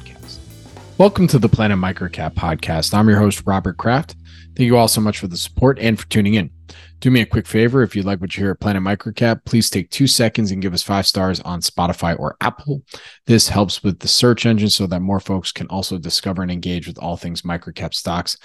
podcast. Welcome to the Planet Microcap podcast. I'm your host, Robert Kraft. Thank you all so much for the support and for tuning in. Do me a quick favor. If you like what you hear at Planet Microcap, please take two seconds and give us five stars on Spotify or Apple. This helps with the search engine so that more folks can also discover and engage with all things microcap stocks.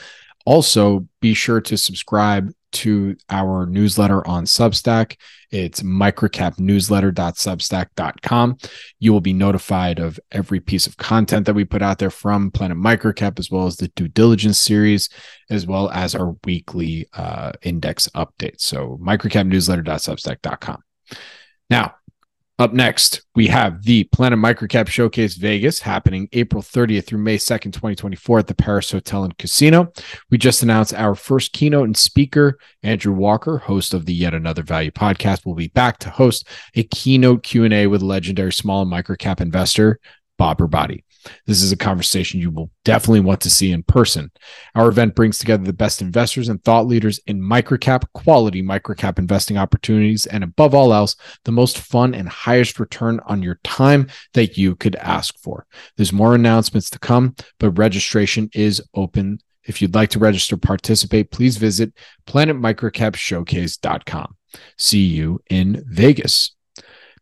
Also, be sure to subscribe to our newsletter on Substack. It's microcapnewsletter.substack.com. You will be notified of every piece of content that we put out there from Planet Microcap, as well as the due diligence series, as well as our weekly uh, index updates. So, microcapnewsletter.substack.com. Now, up next, we have the Planet Microcap Showcase Vegas happening April 30th through May 2nd, 2024 at the Paris Hotel and Casino. We just announced our first keynote and speaker, Andrew Walker, host of the Yet Another Value podcast, will be back to host a keynote Q&A with legendary small and microcap investor Bob Robotti. This is a conversation you will definitely want to see in person. Our event brings together the best investors and thought leaders in microcap, quality microcap investing opportunities, and above all else, the most fun and highest return on your time that you could ask for. There's more announcements to come, but registration is open. If you'd like to register, participate, please visit planetmicrocapshowcase.com. See you in Vegas.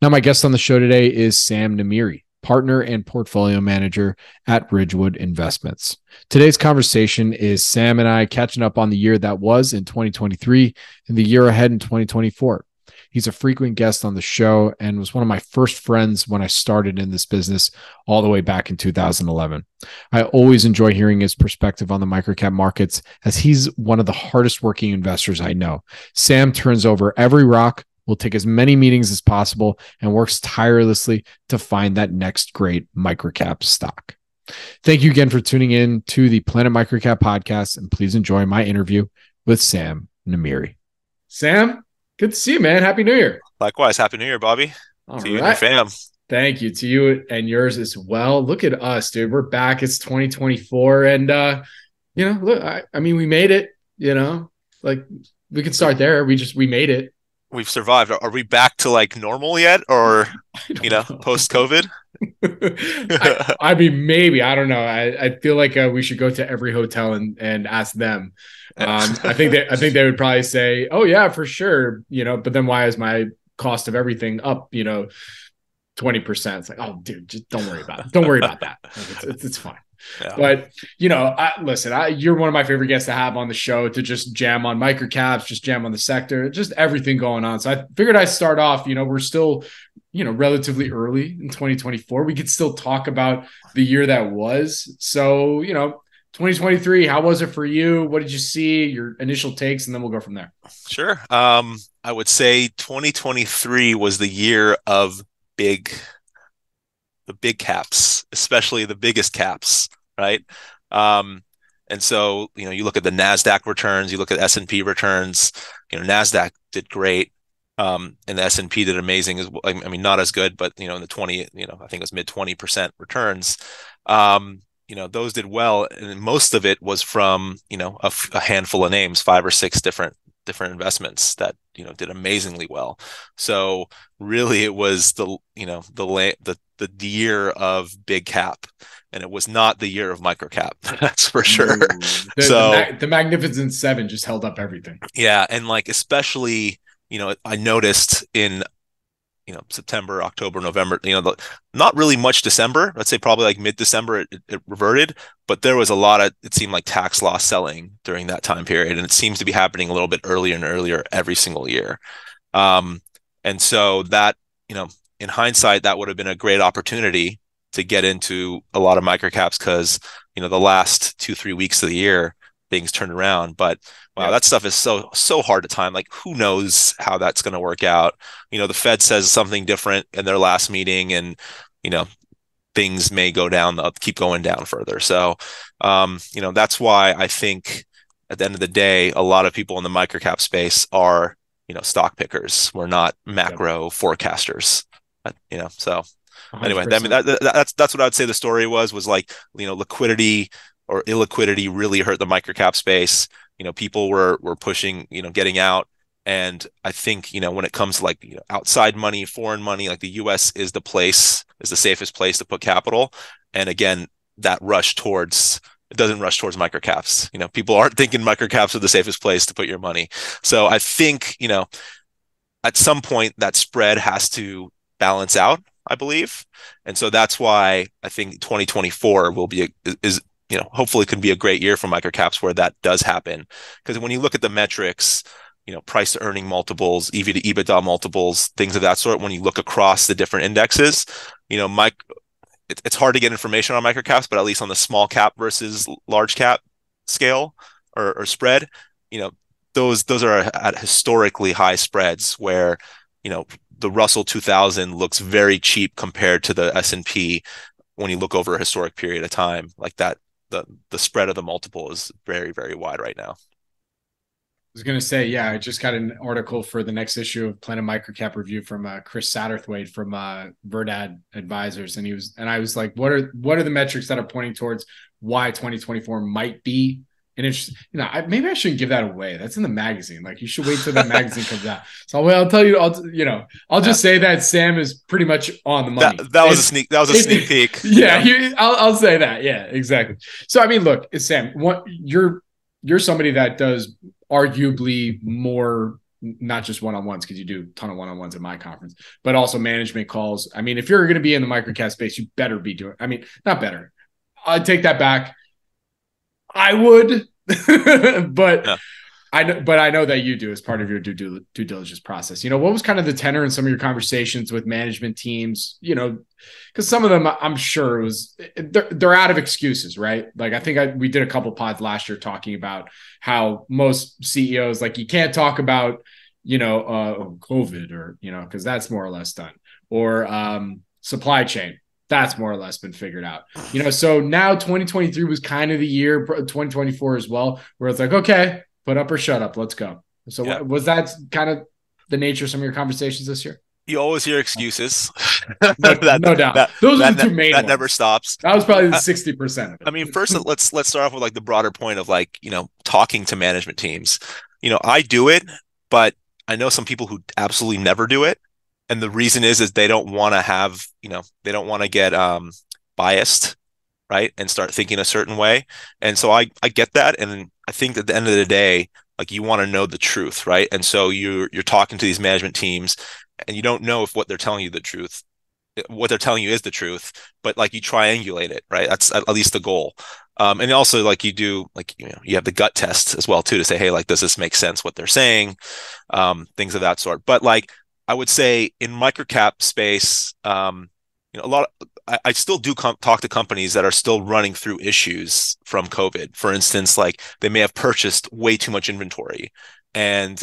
Now, my guest on the show today is Sam Namiri partner and portfolio manager at Ridgewood Investments. Today's conversation is Sam and I catching up on the year that was in 2023 and the year ahead in 2024. He's a frequent guest on the show and was one of my first friends when I started in this business all the way back in 2011. I always enjoy hearing his perspective on the microcap markets as he's one of the hardest working investors I know. Sam turns over every rock, will take as many meetings as possible and works tirelessly to find that next great microcap stock. Thank you again for tuning in to the Planet Microcap podcast, and please enjoy my interview with Sam Namiri. Sam, good to see you, man. Happy New Year. Likewise, Happy New Year, Bobby. All to right. you and your fam. Thank you to you and yours as well. Look at us, dude. We're back. It's 2024, and uh, you know, look, I, I mean, we made it. You know, like we could start there. We just we made it we've survived. Are we back to like normal yet, or you know, know. post COVID? I, I, mean, maybe I don't know. I, I feel like uh, we should go to every hotel and and ask them. Um, I think that I think they would probably say, "Oh yeah, for sure." You know, but then why is my cost of everything up? You know, twenty percent. It's like, oh, dude, just don't worry about it. Don't worry about that. Like, it's, it's, it's fine. Yeah. But you know, I, listen, I, you're one of my favorite guests to have on the show to just jam on microcaps, just jam on the sector, just everything going on. So I figured I'd start off. You know, we're still, you know, relatively early in 2024. We could still talk about the year that was. So you know, 2023, how was it for you? What did you see? Your initial takes, and then we'll go from there. Sure. Um, I would say 2023 was the year of big the big caps, especially the biggest caps, right? Um, and so, you know, you look at the Nasdaq returns, you look at S and P returns. You know, Nasdaq did great, um, and the S and P did amazing. As I mean, not as good, but you know, in the twenty, you know, I think it was mid twenty percent returns. Um, you know, those did well, and most of it was from you know a, a handful of names, five or six different different investments that you know did amazingly well. So really, it was the you know the the the year of big cap, and it was not the year of micro cap. That's for sure. The, so the, Ma- the Magnificent Seven just held up everything. Yeah, and like especially you know I noticed in you know September, October, November. You know, the, not really much December. Let's say probably like mid December it, it, reverted, but there was a lot of it seemed like tax loss selling during that time period, and it seems to be happening a little bit earlier and earlier every single year. Um, and so that you know, in hindsight, that would have been a great opportunity to get into a lot of microcaps because you know the last two three weeks of the year things turned around. But wow, yeah. that stuff is so so hard to time. Like who knows how that's going to work out? You know, the Fed says something different in their last meeting, and you know, things may go down, keep going down further. So, um, you know, that's why I think at the end of the day, a lot of people in the microcap space are, you know, stock pickers. We're not macro yep. forecasters, you know, so 100%. anyway, I mean, that, that, that's, that's what I would say the story was, was like, you know, liquidity or illiquidity really hurt the microcap space. You know, people were, were pushing, you know, getting out and I think, you know, when it comes to like you know, outside money, foreign money, like the US is the place, is the safest place to put capital. And again, that rush towards it doesn't rush towards microcaps. You know, people aren't thinking microcaps are the safest place to put your money. So I think, you know, at some point that spread has to balance out, I believe. And so that's why I think 2024 will be a, is you know, hopefully could be a great year for microcaps where that does happen. Because when you look at the metrics, you know price to earning multiples ev to ebitda multiples things of that sort when you look across the different indexes you know mike it, it's hard to get information on microcaps but at least on the small cap versus large cap scale or, or spread you know those those are at historically high spreads where you know the russell 2000 looks very cheap compared to the s&p when you look over a historic period of time like that the the spread of the multiple is very very wide right now. I was going to say, yeah, I just got an article for the next issue of Planet Microcap Review from uh, Chris Satterthwaite from uh, Verdad Advisors, and he was, and I was like, what are what are the metrics that are pointing towards why 2024 might be an it's You know, I, maybe I shouldn't give that away. That's in the magazine. Like, you should wait till the magazine comes out. So, well, I'll tell you, I'll you know, I'll just say that Sam is pretty much on the money. That, that was a sneak. That was a sneak peek. Yeah, you I'll, I'll say that. Yeah, exactly. So, I mean, look, Sam, what you're you're somebody that does arguably more not just one-on-ones because you do a ton of one-on-ones at my conference but also management calls i mean if you're going to be in the microcap space you better be doing i mean not better i take that back i would but yeah. I know, but I know that you do as part of your due, due, due diligence process. You know, what was kind of the tenor in some of your conversations with management teams? You know, because some of them, I'm sure, it was they're, they're out of excuses, right? Like I think I, we did a couple pods last year talking about how most CEOs like you can't talk about you know uh, COVID or you know because that's more or less done or um, supply chain that's more or less been figured out. You know, so now 2023 was kind of the year, 2024 as well, where it's like, okay, put up or shut up. Let's go. So yeah. was that kind of the nature of some of your conversations this year? You always hear excuses. no, that, no doubt. That, Those that, are the two main. That ones. never stops. That was probably the sixty percent of it. I mean, first let's let's start off with like the broader point of like you know talking to management teams. You know, I do it, but I know some people who absolutely never do it, and the reason is is they don't want to have you know they don't want to get um biased right and start thinking a certain way. And so i i get that and i think at the end of the day like you want to know the truth right? And so you're you're talking to these management teams and you don't know if what they're telling you the truth what they're telling you is the truth but like you triangulate it right? That's at least the goal. Um, and also like you do like you know you have the gut test as well too to say hey like does this make sense what they're saying? Um, things of that sort. But like i would say in microcap space um, you know a lot of, I, I still do com- talk to companies that are still running through issues from COVID. For instance, like they may have purchased way too much inventory, and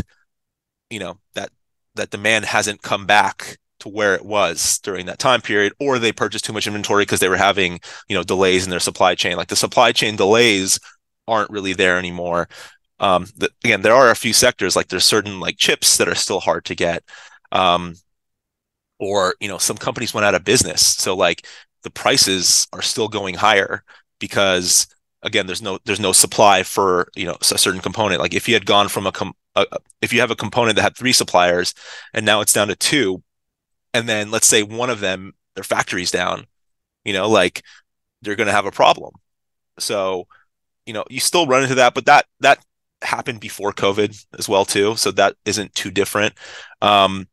you know that that demand hasn't come back to where it was during that time period, or they purchased too much inventory because they were having you know delays in their supply chain. Like the supply chain delays aren't really there anymore. Um, the, again, there are a few sectors like there's certain like chips that are still hard to get. Um, or you know some companies went out of business. So like the prices are still going higher because again there's no there's no supply for you know a certain component. Like if you had gone from a, com- a if you have a component that had three suppliers and now it's down to two and then let's say one of them their factory's down you know like they're going to have a problem. So you know you still run into that but that that happened before covid as well too. So that isn't too different. Um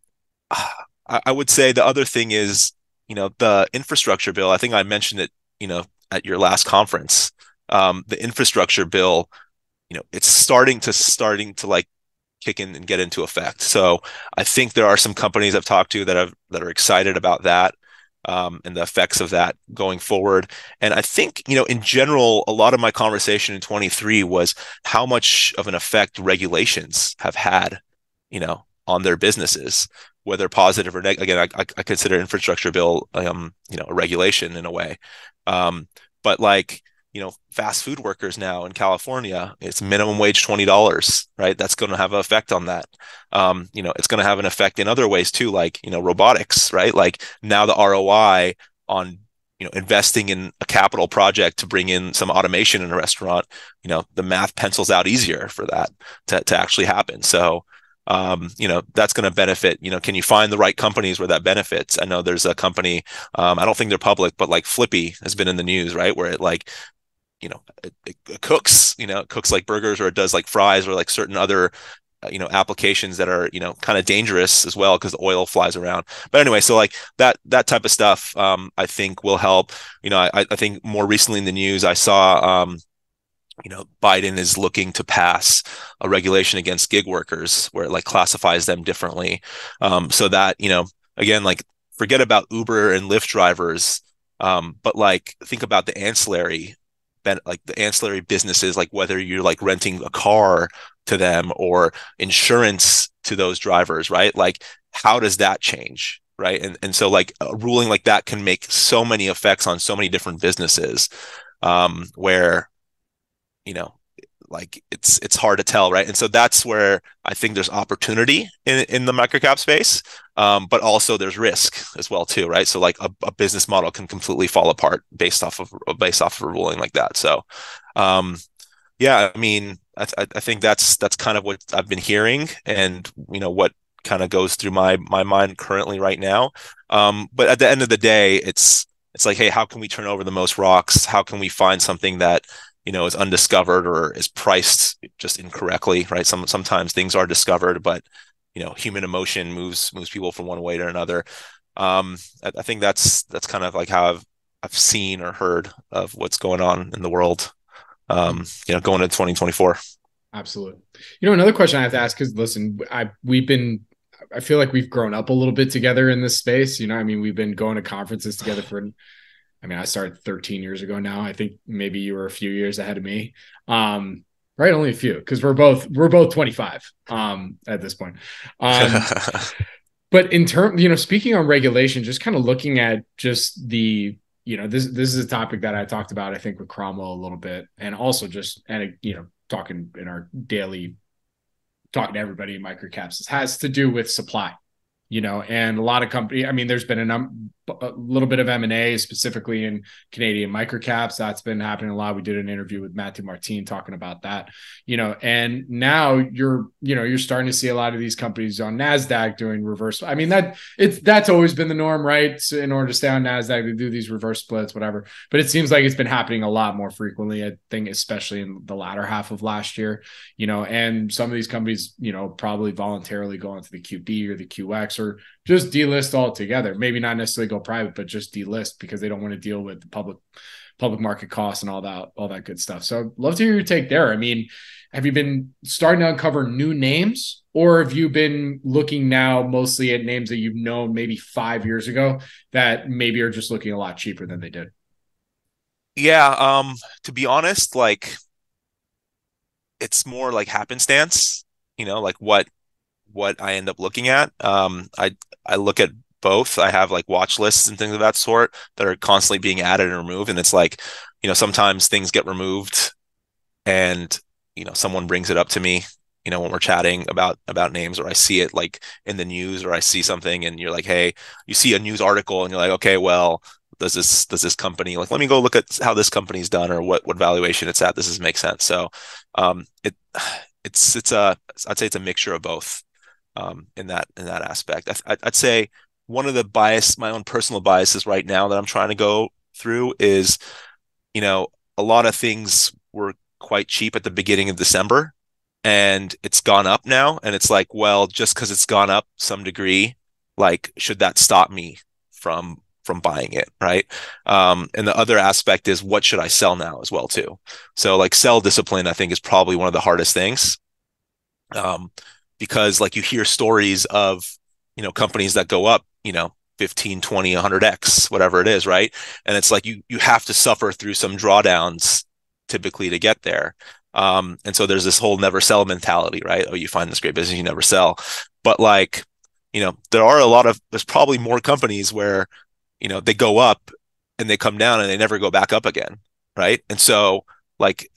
I, would say the other thing is, you know, the infrastructure bill. I think I mentioned it, you know, at your last conference. Um, the infrastructure bill, you know, it's starting to starting to like kick in and get into effect. So I think there are some companies I've talked to that have that are excited about that um, and the effects of that going forward. And I think you know, in general, a lot of my conversation in 23 was how much of an effect regulations have had, you know, on their businesses whether positive or negative. Again, I, I consider infrastructure bill, um, you know, a regulation in a way. Um, but like, you know, fast food workers now in California, it's minimum wage twenty dollars, right? That's going to have an effect on that. Um, you know, it's going to have an effect in other ways too, like you know, robotics, right? Like now the ROI on you know investing in a capital project to bring in some automation in a restaurant, you know, the math pencils out easier for that to to actually happen. So um, you know that's going to benefit you know can you find the right companies where that benefits? I know there's a company um, i don't think they're public but like flippy has been in the news right? Where it like you know it, it cooks you know cooks like burgers or it does like fries or like certain other uh, you know applications that are you know kind of dangerous as well because the oil flies around. But anyway so like that that type of stuff um, i think will help. You know I, I think more recently in the news i saw um, you know biden is looking to pass a regulation against gig workers where it like classifies them differently. Um, so that you know again like forget about uber and lyft drivers um, but like think about the ancillary like the ancillary businesses like whether you're like renting a car to them or insurance to those drivers right? Like how does that change right? And and so like a ruling like that can make so many effects on so many different businesses um, where you know like it's it's hard to tell right? And so that's where i think there's opportunity in in the microcap space um, but also there's risk as well too right? So like a, a, business model can completely fall apart based off of based off of a ruling like that. So um, yeah i mean I, th- I think that's that's kind of what i've been hearing and you know what kind of goes through my my mind currently right now. Um, but at the end of the day it's it's like hey how can we turn over the most rocks? How can we find something that you know is undiscovered or is priced just incorrectly right? Some sometimes things are discovered but you know human emotion moves moves people from one way to another. Um I, I, think that's that's kind of like how I've I've seen or heard of what's going on in the world um you know going into 2024 absolutely. You know another question I have to ask is listen I we've been I feel like we've grown up a little bit together in this space. You know I mean we've been going to conferences together for I mean, I started 13 years ago now. I think maybe you were a few years ahead of me. Um, right, only a few because we're both we're both 25 um, at this point. Um, but in terms, you know, speaking on regulation, just kind of looking at just the you know this this is a topic that I talked about I think with Cromwell a little bit, and also just and you know talking in our daily talking to everybody in microcaps has to do with supply you know, and a lot of company. I mean, there's been a, num- a little bit of M and A specifically in Canadian microcaps. That's been happening a lot. We did an interview with Matthew Martin talking about that, you know, and now you're, you know, you're starting to see a lot of these companies on Nasdaq doing reverse. I mean, that it's that's always been the norm, right? So in order to stay on Nasdaq, they do these reverse splits, whatever. But it seems like it's been happening a lot more frequently. I think, especially in the latter half of last year, you know, and some of these companies, you know, probably voluntarily go into the QB or the QX or just delist altogether. Maybe not necessarily go private, but just delist because they don't want to deal with the public public market costs and all that all that good stuff. So I'd love to hear your take there. I mean, have you been starting to uncover new names or have you been looking now mostly at names that you've known maybe 5 years ago that maybe are just looking a lot cheaper than they did? Yeah, um to be honest, like it's more like happenstance, you know, like what what I end up looking at. Um, I I look at both. I have like watch lists and things of that sort that are constantly being added and removed, and it's like, you know, sometimes things get removed, and you know, someone brings it up to me, you know, when we're chatting about about names, or I see it like in the news, or I see something, and you're like, hey, you see a news article, and you're like, okay, well, does this does this company like let me go look at how this company's done or what what valuation it's at this does make sense so um it it's it's a i'd say it's a mixture of both um, in that in that aspect. I, I'd say one of the bias, my own personal biases right now that I'm trying to go through is, you know, a lot of things were quite cheap at the beginning of December, and it's gone up now, and it's like, well, just because it's gone up some degree, like, should that stop me from from buying it right? Um, and the other aspect is what should i sell now as well too? So like sell discipline i think is probably one of the hardest things. Um, because like you hear stories of you know companies that go up you know 15 20 100x whatever it is right? And it's like you you have to suffer through some drawdowns typically to get there. Um, and so there's this whole never sell mentality right? Oh you find this great business you never sell. But like you know, there are a lot of there's probably more companies where, you know, they go up and they come down and they never go back up again, right? And so like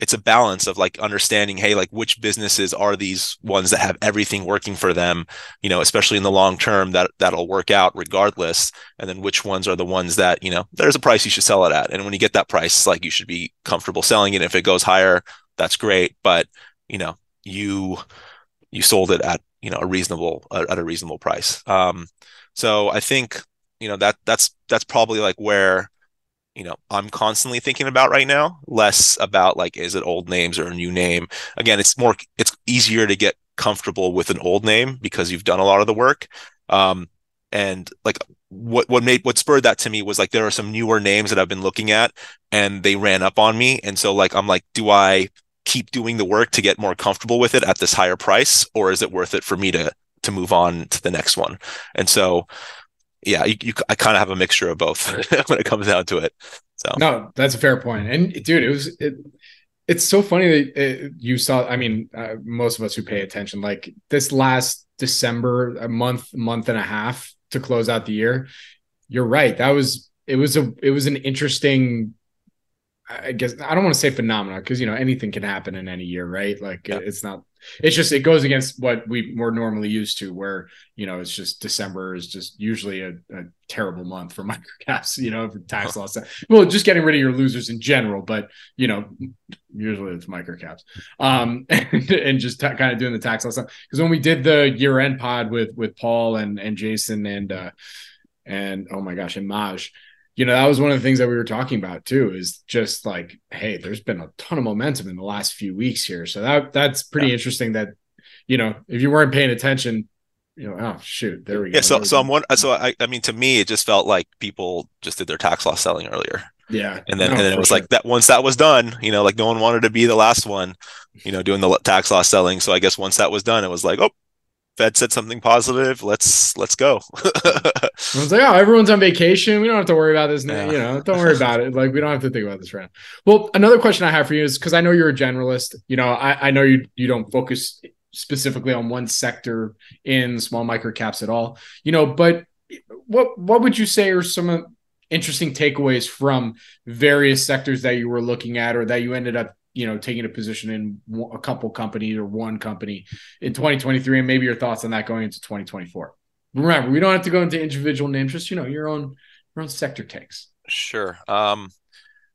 it's a balance of like understanding hey like which businesses are these ones that have everything working for them you know especially in the long term that that'll work out regardless. And then which ones are the ones that you know there's a price you should sell it at. And when you get that price like you should be comfortable selling it. If it goes higher that's great. But you know you you sold it at you know a reasonable at a reasonable price. Um so i think you know that that's that's probably like where you know i'm constantly thinking about right now less about like is it old names or a new name. Again it's more it's easier to get comfortable with an old name because you've done a lot of the work. Um, and like what what made what spurred that to me was like there are some newer names that I've been looking at and they ran up on me. And so like I'm like do I keep doing the work to get more comfortable with it at this higher price or is it worth it for me to to move on to the next one? And so yeah, you, you I kind of have a mixture of both when it comes down to it. So no, that's a fair point. And dude, it was it. It's so funny that it, you saw. I mean, uh, most of us who pay attention, like this last December, a month, month and a half to close out the year. You're right. That was it. Was a it was an interesting I guess I don't want to say phenomena because you know anything can happen in any year, right? Like yeah. it's not. It's just it goes against what we more normally used to, where you know it's just December is just usually a, a terrible month for microcaps, you know, for tax loss. Well, just getting rid of your losers in general, but you know, usually it's microcaps, um, and, and just t- kind of doing the tax loss because when we did the year end pod with with Paul and and Jason and uh and oh my gosh and Maj you know, that was one of the things that we were talking about too, is just like, hey, there's been a ton of momentum in the last few weeks here. So that that's pretty yeah. interesting that, you know, if you weren't paying attention, you know, oh shoot, there we go. Yeah, so so I'm one so I I mean to me it just felt like people just did their tax loss selling earlier. Yeah. And then no, and then it was sure. like that once that was done, you know, like no one wanted to be the last one, you know, doing the tax loss selling. So I guess once that was done, it was like, oh, Fed said something positive. Let's let's go. I was like, oh, everyone's on vacation. We don't have to worry about this. Yeah. You know, don't worry about it. Like we don't have to think about this right now. Well, another question I have for you is because I know you're a generalist. You know, I, I know you you don't focus specifically on one sector in small micro caps at all. You know, but what what would you say are some interesting takeaways from various sectors that you were looking at or that you ended up you know taking a position in a couple companies or one company in 2023 and maybe your thoughts on that going into 2024 remember we don't have to go into individual names just you know your own your own sector takes. Sure. Um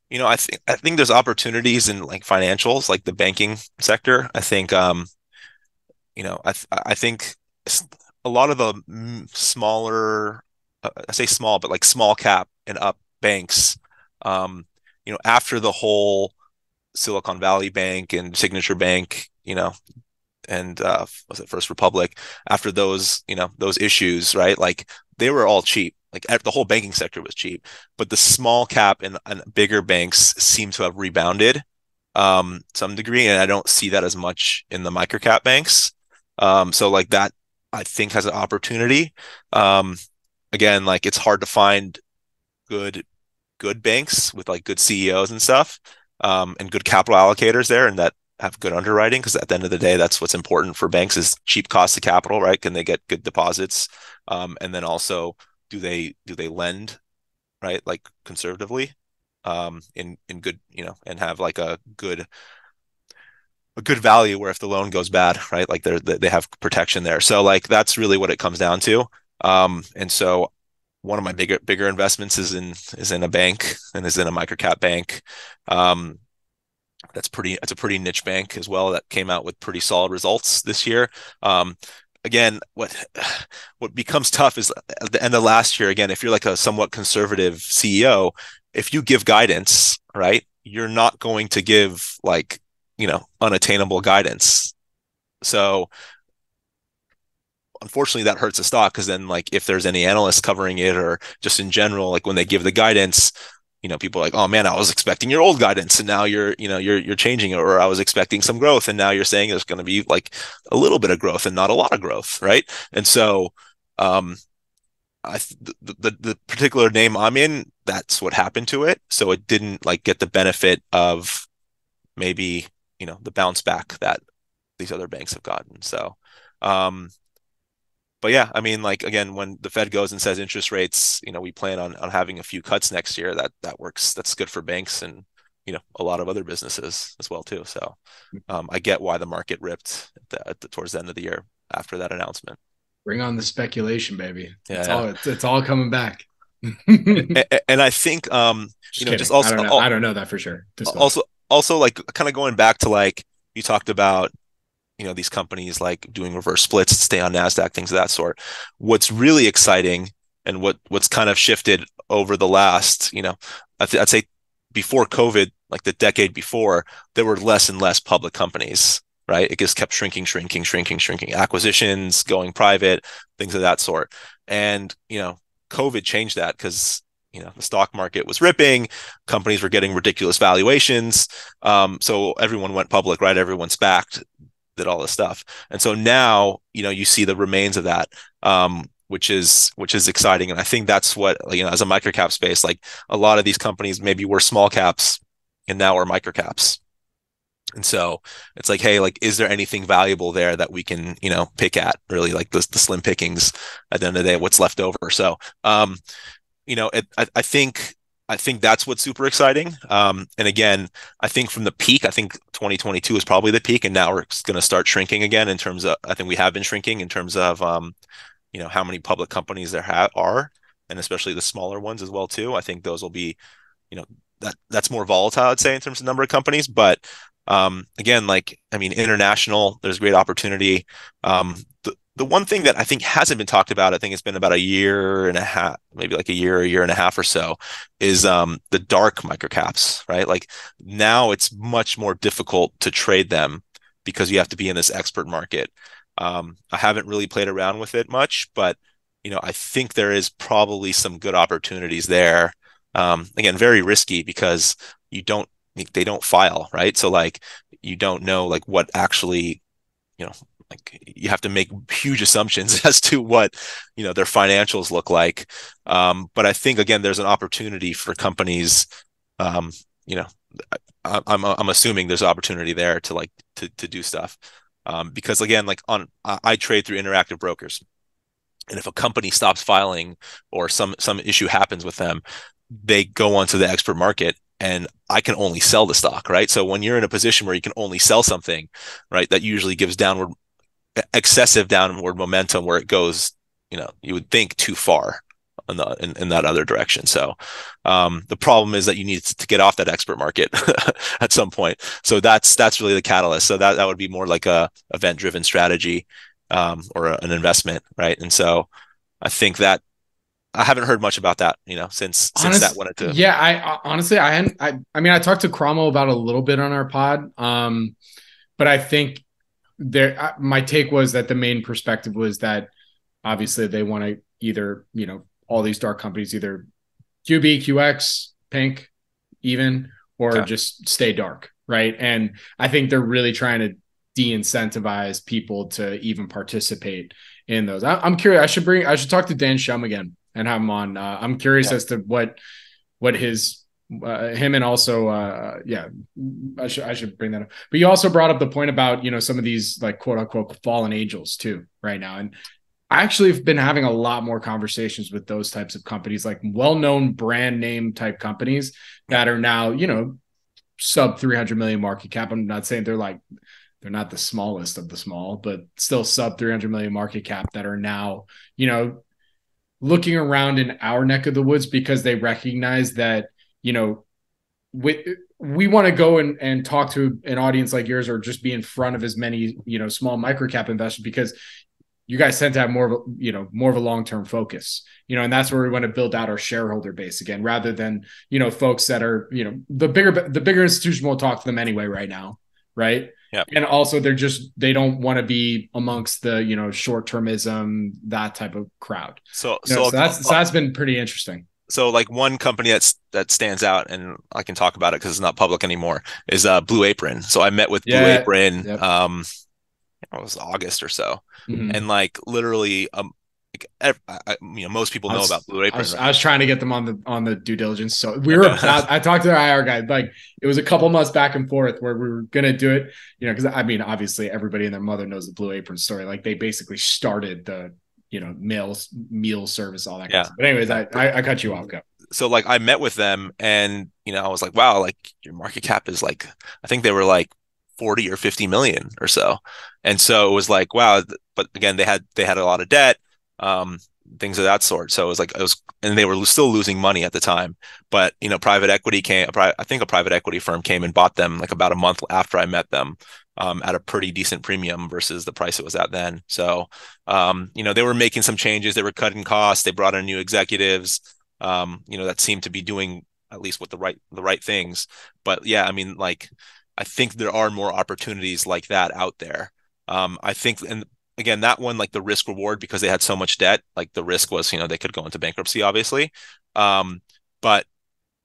you know i think i think there's opportunities in like financials like the banking sector. I think um you know i th- i think a lot of the smaller uh, i say small but like small cap and up banks um you know after the whole Silicon Valley Bank and Signature Bank, you know, and uh, was it First Republic? After those, you know, those issues, right? Like they were all cheap. Like the whole banking sector was cheap, but the small cap and, and bigger banks seem to have rebounded um, some degree, and I don't see that as much in the microcap banks. Um, so like that, I think has an opportunity. Um, again, like it's hard to find good good banks with like good CEOs and stuff um, and good capital allocators there and that have good underwriting because at the end of the day that's what's important for banks is cheap cost of capital right? Can they get good deposits? Um, and then also do they do they lend right like conservatively um, in in good you know and have like a good a good value where if the loan goes bad right like they're they have protection there. So like that's really what it comes down to. Um, and so one of my bigger bigger investments is in is in a bank and is in a microcap bank. Um, that's pretty. It's a pretty niche bank as well that came out with pretty solid results this year. Um, again, what what becomes tough is at the end of last year. Again, if you're like a somewhat conservative CEO, if you give guidance, right, you're not going to give like you know unattainable guidance. So unfortunately that hurts the stock because then like if there's any analysts covering it or just in general like when they give the guidance you know people are like oh man i was expecting your old guidance and now you're you know you're you're changing it or i was expecting some growth and now you're saying there's going to be like a little bit of growth and not a lot of growth right and so um I the, the the particular name I'm in, that's what happened to it. So it didn't like get the benefit of maybe you know the bounce back that these other banks have gotten. So um, but yeah, I mean, like again, when the Fed goes and says interest rates, you know, we plan on on having a few cuts next year. That that works. That's good for banks and you know a lot of other businesses as well too. So um, I get why the market ripped at the, at the, towards the end of the year after that announcement. Bring on the speculation, baby. Yeah, it's, yeah. All, it's, it's all coming back. and, and, I think um, just you know, kidding. just also I don't know, I don't know that for sure. also, also like kind of going back to like you talked about you know these companies like doing reverse splits stay on nasdaq things of that sort. What's really exciting and what what's kind of shifted over the last you know I'd, I'd say before covid like the decade before there were less and less public companies right? It just kept shrinking shrinking shrinking shrinking. Acquisitions going private things of that sort. And you know covid changed that because you know the stock market was ripping companies were getting ridiculous valuations. Um, so everyone went public right? Everyone's SPACed did all this stuff. And so now, you know, you see the remains of that, um, which is which is exciting. And I think that's what you know, as a microcap space, like a lot of these companies maybe were small caps and now are microcaps. And so it's like, hey, like, is there anything valuable there that we can, you know, pick at? Really, like the, the slim pickings at the end of the day, what's left over. So, um, you know, it, I, I think I think that's what's super exciting. Um, and again, I think from the peak, I think 2022 is probably the peak, and now we're going to start shrinking again in terms of. I think we have been shrinking in terms of, um, you know, how many public companies there ha- are, and especially the smaller ones as well too. I think those will be, you know, that that's more volatile, I'd say, in terms of number of companies. But um, again, like I mean, international, there's great opportunity. Um, the one thing that I think hasn't been talked about, I think it's been about a year and a half, maybe like a year, a year and a half or so, is um, the dark microcaps, right? Like now it's much more difficult to trade them because you have to be in this expert market. Um, I haven't really played around with it much, but you know, I think there is probably some good opportunities there. Um, again, very risky because you don't they don't file, right? So like you don't know like what actually you know like you have to make huge assumptions as to what you know their financials look like. Um, but i think again there's an opportunity for companies um, you know I, am I'm, I'm assuming there's opportunity there to like to, to do stuff. Um, because again like on I trade through interactive brokers. And if a company stops filing or some some issue happens with them they go onto the expert market and I can only sell the stock, right? So when you're in a position where you can only sell something, right, that usually gives downward excessive downward momentum where it goes, you know, you would think too far in, the, in, in that other direction. So um, the problem is that you need to get off that expert market at some point. So that's that's really the catalyst. So that that would be more like a event driven strategy um, or a, an investment, right? And so I think that I haven't heard much about that, you know, since since Honest, that went into. Yeah, I honestly I hadn't. I I mean, I talked to Cromwell about a little bit on our pod, um, but I think there my take was that the main perspective was that obviously they want to either you know all these dark companies either qb qx pink even or okay. just stay dark right and i think they're really trying to de-incentivize people to even participate in those I, am curious i should bring i should talk to dan shum again and have him on uh, i'm curious yeah. as to what what his uh, him and also uh yeah I should I should bring that up. But you also brought up the point about you know some of these like quote unquote fallen angels too right now, and I actually have been having a lot more conversations with those types of companies, like well-known brand name type companies that are now you know sub 300 million market cap. I'm not saying they're like they're not the smallest of the small, but still sub 300 million market cap that are now you know looking around in our neck of the woods because they recognize that you know, we, we want to go and, and talk to an audience like yours or just be in front of as many, you know, small microcap investors because you guys tend to have more of a, you know, more of a long-term focus, you know, and that's where we want to build out our shareholder base again, rather than, you know, folks that are, you know, the bigger, the bigger institution will talk to them anyway right now. Right. Yeah. And also they're just, they don't want to be amongst the, you know, short-termism, that type of crowd. So, you know, so, so that's, so that's been pretty interesting so like one company that's that stands out and I can talk about it because it's not public anymore is uh Blue Apron. So I met with yeah, Blue Apron yep. um it was August or so. Mm-hmm. And like literally um like I, you know most people know was, about Blue Apron. I was, right? I was, trying to get them on the on the due diligence. So we were I, I, talked to their IR guy like it was a couple months back and forth where we were gonna do it, you know, because I mean obviously everybody and their mother knows the Blue Apron story. Like they basically started the you know, meals meal service, all that. Yeah. But anyways, I, I, I cut you off. Go. So like I met with them, and you know, I was like, wow, like your market cap is like, I think they were like 40 or 50 million or so, and so it was like, wow. But again, they had they had a lot of debt. Um, things of that sort. So it was like it was, and they were still losing money at the time. But you know, private equity came. I think a private equity firm came and bought them like about a month after I met them. Um, at a pretty decent premium versus the price it was at then. So, um, you know, they were making some changes. They were cutting costs. They brought in new executives. Um, you know, that seemed to be doing at least what the right the right things. But yeah, I mean, like, I think there are more opportunities like that out there. Um, I think, and again, that one, like the risk reward, because they had so much debt, like the risk was, you know, they could go into bankruptcy, obviously. Um, but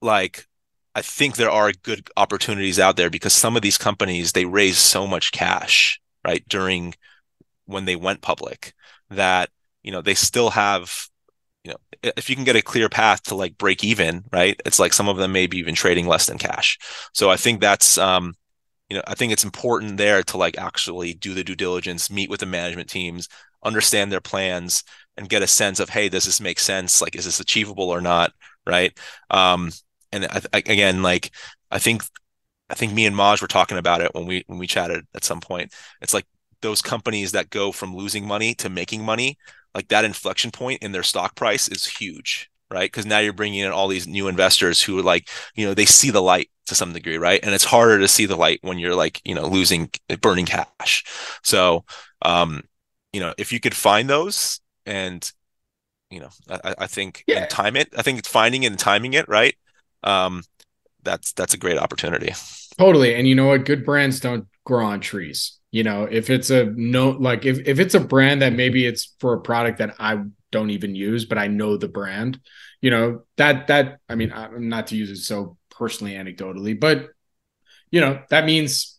like, I think there are good opportunities out there because some of these companies they raised so much cash right during when they went public that you know they still have you know if you can get a clear path to like break even right it's like some of them may be even trading less than cash so i think that's um you know, I think it's important there to like actually do the due diligence, meet with the management teams, understand their plans, and get a sense of, hey, does this make sense? Like, is this achievable or not? Right. Um, and I, I, again, like, I think, I think me and Maj were talking about it when we when we chatted at some point. It's like those companies that go from losing money to making money, like that inflection point in their stock price is huge right? Because now you're bringing in all these new investors who are like, you know, they see the light to some degree, right? And it's harder to see the light when you're like, you know, losing, burning cash. So, um, you know, if you could find those and, you know, I, I think yeah. and time it, I think it's finding and timing it, right? Um, that's that's a great opportunity. Totally. And you know what? Good brands don't grow on trees. You know, if it's a no like if, if it's a brand that maybe it's for a product that I don't even use, but I know the brand. You know that that I mean, I'm not to use it so personally anecdotally, but you know that means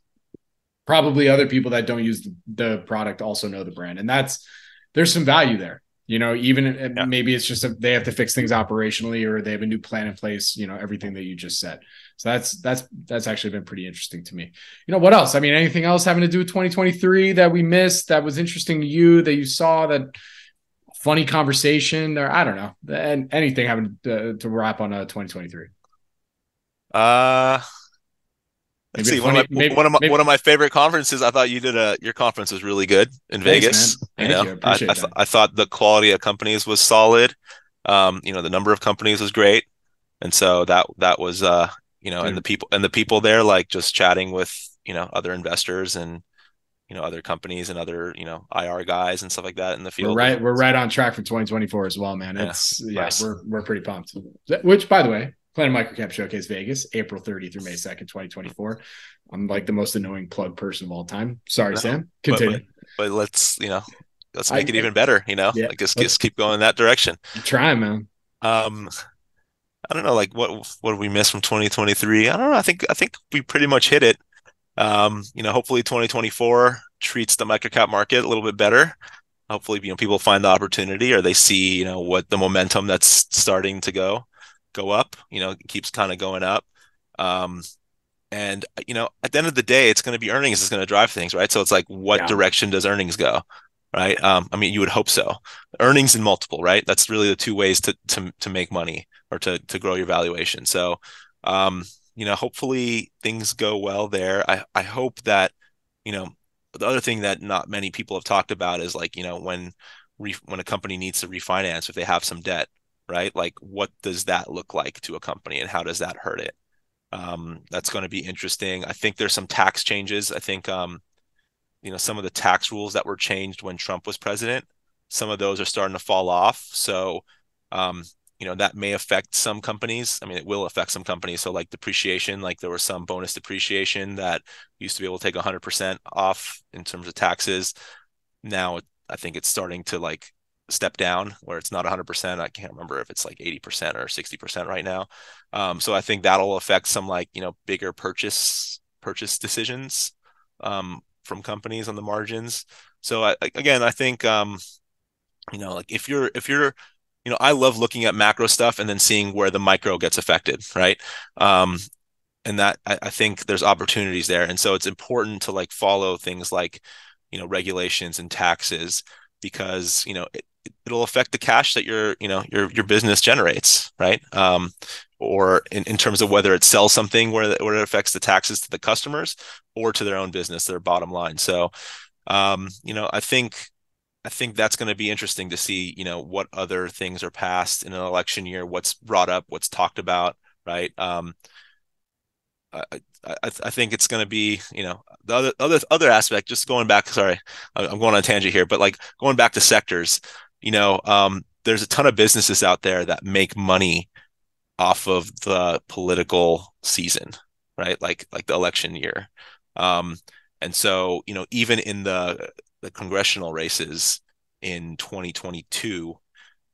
probably other people that don't use the, the product also know the brand, and that's there's some value there. You know, even yeah. maybe it's just a, they have to fix things operationally, or they have a new plan in place. You know, everything that you just said. So that's that's that's actually been pretty interesting to me. You know, what else? I mean, anything else having to do with 2023 that we missed that was interesting to you that you saw that funny conversation or I don't know, and anything having to, to wrap on a uh, 2023. Uh Let's see. Funny, one, of my, maybe, one of my maybe. one of my favorite conferences. I thought you did a your conference was really good in Thanks, Vegas. You know, you. I, I, th- I, thought the quality of companies was solid. Um, you know, the number of companies was great, and so that that was uh, you know, Dude. and the people and the people there like just chatting with you know other investors and you know other companies and other you know IR guys and stuff like that in the field. We're right, we're right on track for 2024 as well, man. It's yeah, yeah nice. we're we're pretty pumped. Which, by the way, Planet Microcap Showcase Vegas, April 30 through May 2nd, 2024. I'm like the most annoying plug person of all time. Sorry, no, Sam. Continue. But, but, but, let's you know let's make I, it even better. You know, yeah, like just, just keep going that direction. Try, man. Um, I don't know, like what what did we miss from 2023? I don't know. I think I think we pretty much hit it. Um, you know, hopefully 2024 treats the microcap market a little bit better. Hopefully, you know, people find the opportunity or they see, you know, what the momentum that's starting to go go up, you know, keeps kind of going up. Um, and you know, at the end of the day, it's going to be earnings is going to drive things, right? So it's like, what yeah. direction does earnings go? Right. Um, I mean, you would hope so. Earnings and multiple, right? That's really the two ways to to to make money or to to grow your valuation. So um, you know, hopefully things go well there. I, I hope that, you know, the other thing that not many people have talked about is like, you know, when re- when a company needs to refinance if they have some debt, right? Like what does that look like to a company and how does that hurt it? Um, that's going to be interesting. I think there's some tax changes. I think um, you know, some of the tax rules that were changed when Trump was president, some of those are starting to fall off. So um, you know that may affect some companies. I mean it will affect some companies. So like depreciation like there was some bonus depreciation that used to be able to take 100% off in terms of taxes. Now i think it's starting to like step down where it's not 100% i can't remember if it's like 80% or 60% right now. Um, so i think that'll affect some like you know bigger purchase purchase decisions. Um, from companies on the margins so I, again i think um, you know like if you're if you're you know, I love looking at macro stuff and then seeing where the micro gets affected, right? Um, and that I, I think there's opportunities there, and so it's important to like follow things like, you know, regulations and taxes because you know it, it'll affect the cash that your you know your your business generates, right? Um, or in, in terms of whether it sells something where where it affects the taxes to the customers or to their own business, their bottom line. So, um, you know, I think I think that's going to be interesting to see, you know, what other things are passed in an election year, what's brought up, what's talked about, right? Um, I, I, I think it's going to be, you know, the other other other aspect. Just going back, sorry, I'm going on a tangent here, but like going back to sectors, you know, um, there's a ton of businesses out there that make money off of the political season, right? Like like the election year, um, and so you know, even in the the congressional races in 2022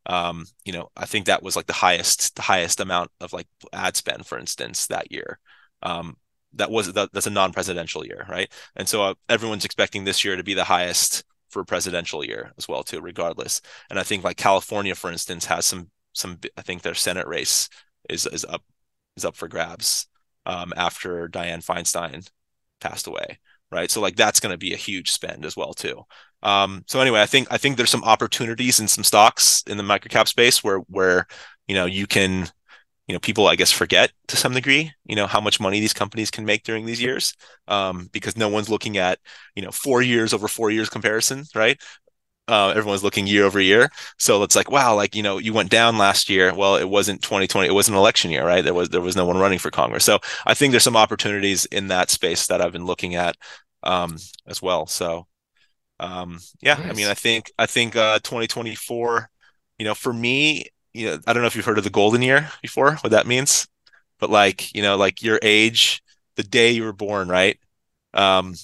um, you know, I think that was like the highest, the highest amount of like ad spend, for instance, that year. Um, that was that, that's a non-presidential year, right? And so uh, everyone's expecting this year to be the highest for a presidential year as well, too, regardless. And I think like California, for instance, has some some. I think their Senate race is is up is up for grabs um, after Dianne Feinstein passed away, right? So like that's going to be a huge spend as well, too. Um, so anyway, I think I think there's some opportunities in some stocks in the microcap space where where you know you can you know people i guess forget to some degree you know how much money these companies can make during these years um, because no one's looking at you know four years over four years comparison right uh, everyone's looking year over year so it's like wow like you know you went down last year well it wasn't 2020 it was an election year right there was there was no one running for congress so i think there's some opportunities in that space that i've been looking at um, as well so um, yeah nice. i mean i think i think uh, 2024 you know for me you know, I don't know if you've heard of the golden year before, what that means, but like, you know, like your age, the day you were born, right? Um,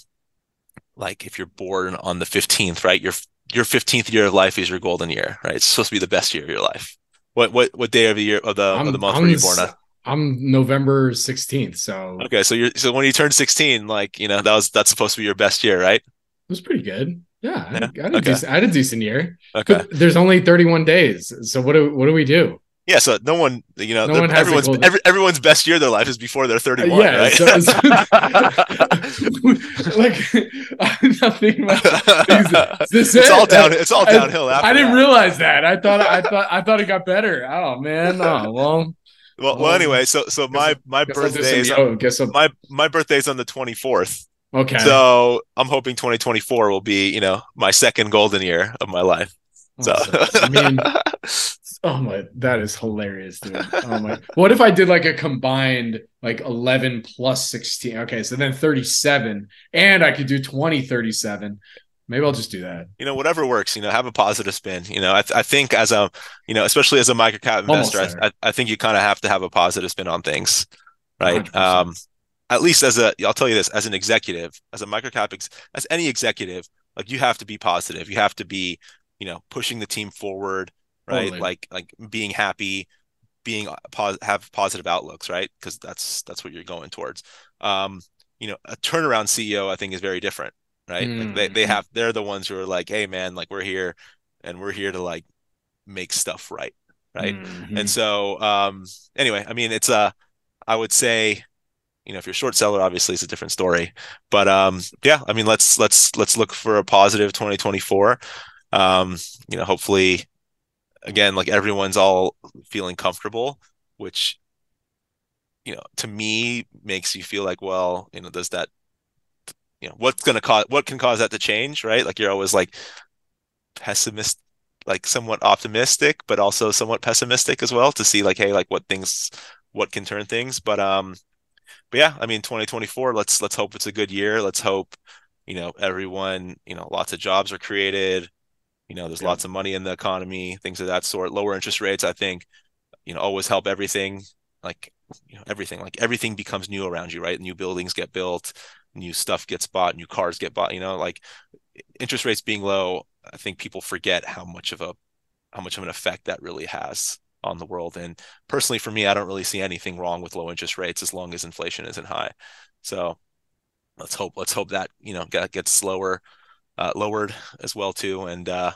like if you're born on the 15th, right? Your your 15th year of life is your golden year, right? It's supposed to be the best year of your life. What what what day of the year of the of the month I'm, were you born on? I'm November 16th, so Okay, so you're so when you turned 16, like, you know, that was that's supposed to be your best year, right? It was pretty good. Yeah, yeah. I, had a okay. decent, I had a decent year. Okay. But there's only 31 days. So what do what do we do? Yeah, so no one, you know, no one everyone's every, everyone's best year of their life is before they're 31, yeah, right? So, so, like nothing. It's, it's all down. It's all downhill. I, I didn't that. realize that. I thought. I thought. I thought it got better. Oh man. Oh well. Well, well, anyway, so so my my birthday is on, guess my my birthday's on the 24th. Okay. So I'm hoping 2024 will be, you know, my second golden year of my life. So I mean, oh my, that is hilarious, dude. Oh my, what if I did like a combined like 11 plus 16? Okay, so then 37, and I could do 20, 37. Maybe I'll just do that. You know, whatever works. You know, have a positive spin. You know, I, th- I think as a, you know, especially as a microcap investor, I, I, think you kind of have to have a positive spin on things, right? 100%. Um, at least as a I'll tell you this as an executive, as a microcap ex, as any executive, like you have to be positive. You have to be, you know, pushing the team forward, right? Totally. Like like being happy, being have positive outlooks, right? Because that's that's what you're going towards. Um, you know, a turnaround CEO I think is very different, right? Mm. Like they they mm-hmm. have they're the ones who are like, hey man, like we're here and we're here to like make stuff right, right? Mm-hmm. And so um anyway, I mean it's a uh, I would say you know if you're short seller obviously it's a different story but um yeah i mean let's let's let's look for a positive 2024 um you know hopefully again like everyone's all feeling comfortable which you know to me makes you feel like well you know does that you know what's going to cause what can cause that to change right like you're always like pessimist like somewhat optimistic but also somewhat pessimistic as well to see like hey like what things what can turn things but um but yeah, I mean, 2024. Let's let's hope it's a good year. Let's hope you know everyone you know lots of jobs are created. You know, there's yeah. lots of money in the economy, things of that sort. Lower interest rates, I think, you know, always help everything. Like you know, everything, like everything becomes new around you, right? New buildings get built, new stuff gets bought, new cars get bought. You know, like interest rates being low, I think people forget how much of a how much of an effect that really has on the world. And personally, for me, I don't really see anything wrong with low interest rates as long as inflation isn't high. So let's hope let's hope that you know get, gets slower, uh, lowered as well too. And uh,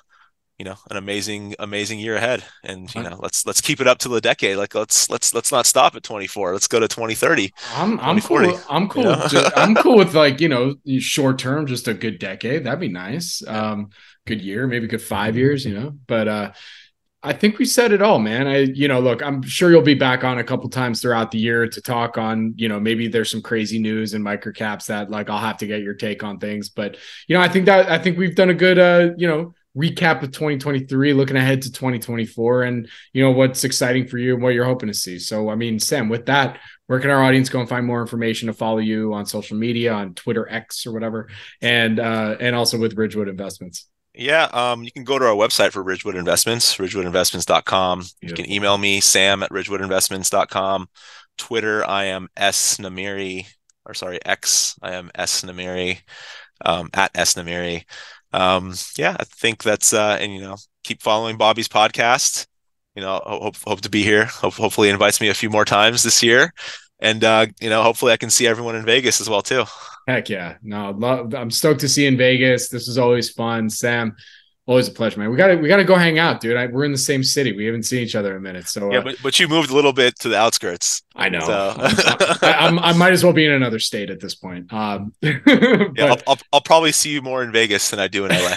you know an amazing amazing year ahead. And you know let's let's keep it up to the decade. Like let's let's let's not stop at 24 let's go to 2030 i'm i'm cool i'm cool with just, i'm cool with like you know short term just a good decade. That'd be nice. Um good year maybe good five years you know? But uh I think we said it all, man. I, you know, look, I'm sure you'll be back on a couple times throughout the year to talk on, you know, maybe there's some crazy news and microcaps that like I'll have to get your take on things. But, you know, I think that I think we've done a good uh, you know, recap of 2023, looking ahead to 2024 and, you know, what's exciting for you and what you're hoping to see. So, I mean, Sam, with that, where can our audience go and find more information to follow you on social media, on Twitter X or whatever, and uh, and also with Ridgewood Investments? Yeah, um, you can go to our website for Ridgewood Investments, ridgewoodinvestments.com. You can email me, sam at ridgewoodinvestments.com. Twitter, I am S Namiri, or sorry, X, I am S Namiri, um, at S Namiri. Um, yeah, I think that's, uh, and you know, keep following Bobby's podcast. You know, hope, hope to be here. Hope, hopefully invites me a few more times this year. And, uh, you know, hopefully I can see everyone in Vegas as well, too. Heck yeah. No, love, I'm stoked to see you in Vegas. This is always fun. Sam, always a pleasure, man. We gotta we gotta go hang out, dude. I, we're in the same city. We haven't seen each other in a minute. So yeah, uh, but, but you moved a little bit to the outskirts. I know. So. I, I, I, might as well be in another state at this point. Um, yeah, I'll, I'll, I'll, probably see you more in Vegas than I do in LA.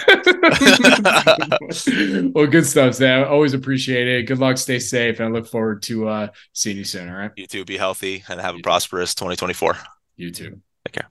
well, good stuff, Sam. Always appreciate it. Good luck. Stay safe, and I look forward to uh, seeing you soon. All right. You too. Be healthy and have a prosperous 2024. You too. Take care.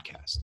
podcast.